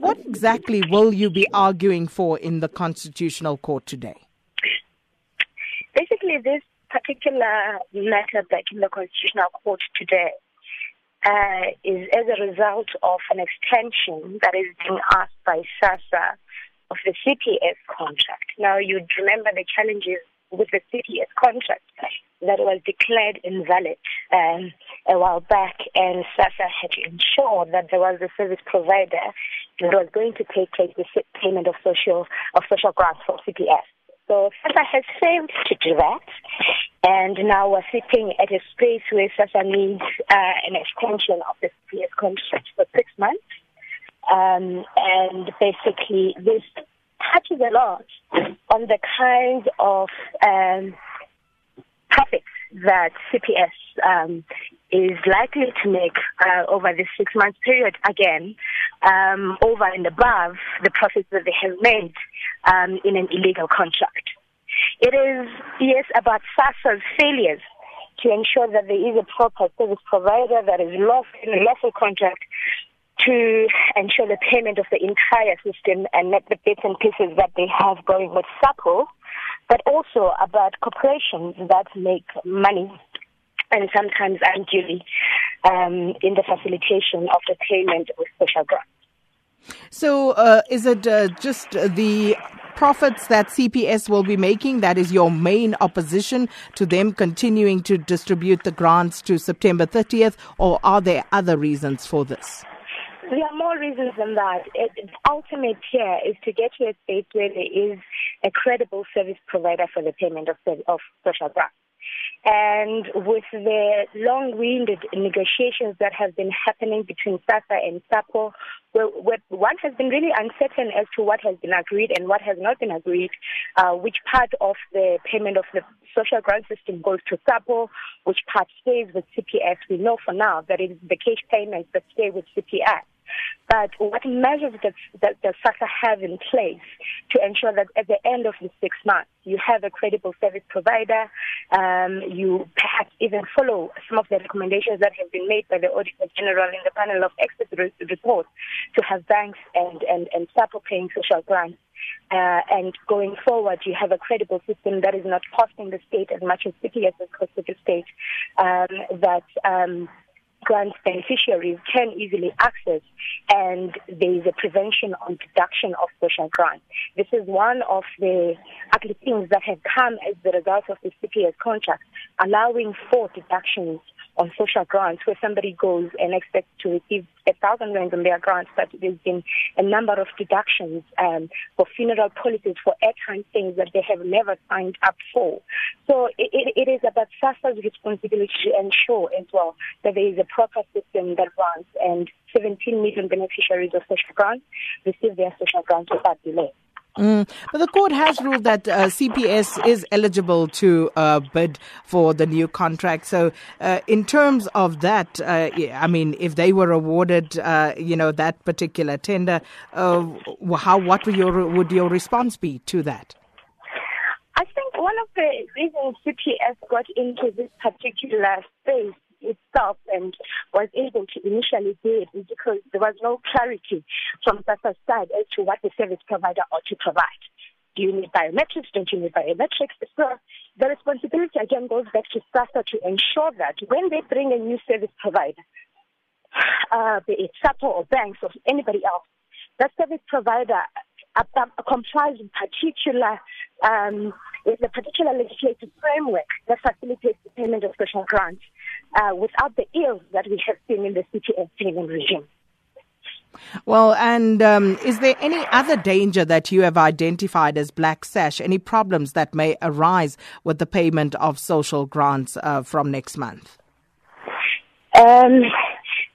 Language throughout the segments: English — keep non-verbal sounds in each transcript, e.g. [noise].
What exactly will you be arguing for in the Constitutional Court today? Basically, this particular matter back in the Constitutional Court today uh, is as a result of an extension that is being asked by SASSA of the CPS contract. Now, you'd remember the challenges with the CPS contract that was declared invalid um, a while back, and SASSA had to ensure that there was a service provider that was going to take place the payment of social of social grants for CPS. So SASSA has failed to do that, and now we're sitting at a space where SASSA needs uh, an extension of the CPS contract for six months. Um, and basically, this touches a lot on the kind of um, profits that CPS um, is likely to make uh, over this six month period again, um, over and above the profits that they have made um, in an illegal contract. It is, yes, about SASSA's failures to ensure that there is a proper service provider that is lawful in a lawful contract to ensure the payment of the entire system and not the bits and pieces that they have going with SAPO, but also about corporations that make money and sometimes unduly um, in the facilitation of the payment of social grants. So, uh, is it uh, just the profits that CPS will be making that is your main opposition to them continuing to distribute the grants to September 30th, or are there other reasons for this? There are more reasons than that. It, the ultimate here is to get to a state where there is a credible service provider for the payment of, of social grants. And with the long-winded negotiations that have been happening between SASSA and SAPO, one has been really uncertain as to what has been agreed and what has not been agreed, uh, which part of the payment of the social grant system goes to SAPO, which part stays with CPS. We know for now that it is the cash payments that stay with CPS. But what measures does, does, does have in place to ensure that at the end of the six months, you have a credible service provider, um, you perhaps even follow some of the recommendations that have been made by the Auditor General in the panel of expert re- reports to have banks and, and, and SAPO paying social grants. Uh, and going forward, you have a credible system that is not costing the state as much as CPS has costed the state, um, that um, grant beneficiaries can easily access and there is a prevention on deduction of social grants. This is one of the ugly things that have come as the result of the CPS contract, allowing for deductions on social grants where somebody goes and expects to receive a thousand rand on their grants, but there's been a number of deductions um, for funeral policies, for airtime things that they have never signed up for. So it, it is about SASSA's responsibility to ensure as well that there is a proper system that runs and 17 million beneficiaries of social grants receive their social grants without delay. Mm. But the court has ruled that uh, CPS is eligible to uh, bid for the new contract. So, uh, in terms of that, uh, I mean, if they were awarded, uh, you know, that particular tender, uh, how what would your would your response be to that? I think one of the reasons CPS got into this particular space itself and was able to initially do it is because there was no clarity from SASSA's side as to what the service provider ought to provide. Do you need biometrics? Don't you need biometrics? So the responsibility again goes back to SASSA to ensure that when they bring a new service provider, uh, be it SAPO or banks or anybody else, that service provider uh, uh, complies with particular um, with the particular legislative framework that facilitates the payment of social grants uh, without the ills that we have seen in the CPS payment regime. Well, and um, is there any other danger that you have identified as Black Sash? Any problems that may arise with the payment of social grants uh, from next month? Um,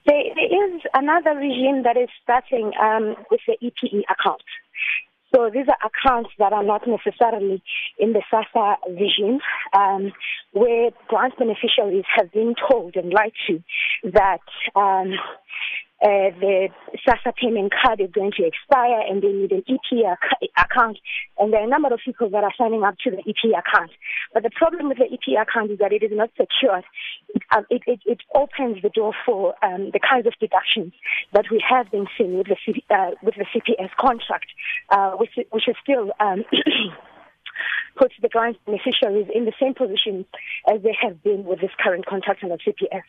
there, there is another regime that is starting um, with the EPE account. So these are accounts that are not necessarily in the SASSA vision, um, where grant beneficiaries have been told and lied to that um, uh, the SASSA payment card is going to expire and they need an EP account. And there are a number of people that are signing up to the EP account. But the problem with the EP account is that it is not secure. It, um, it, it, it opens the door for um, the kinds of deductions that we have been seeing with the, C, uh, with the CPS contract, uh, which, which is still um, [coughs] puts the grant beneficiaries in the same position as they have been with this current contract under CPS.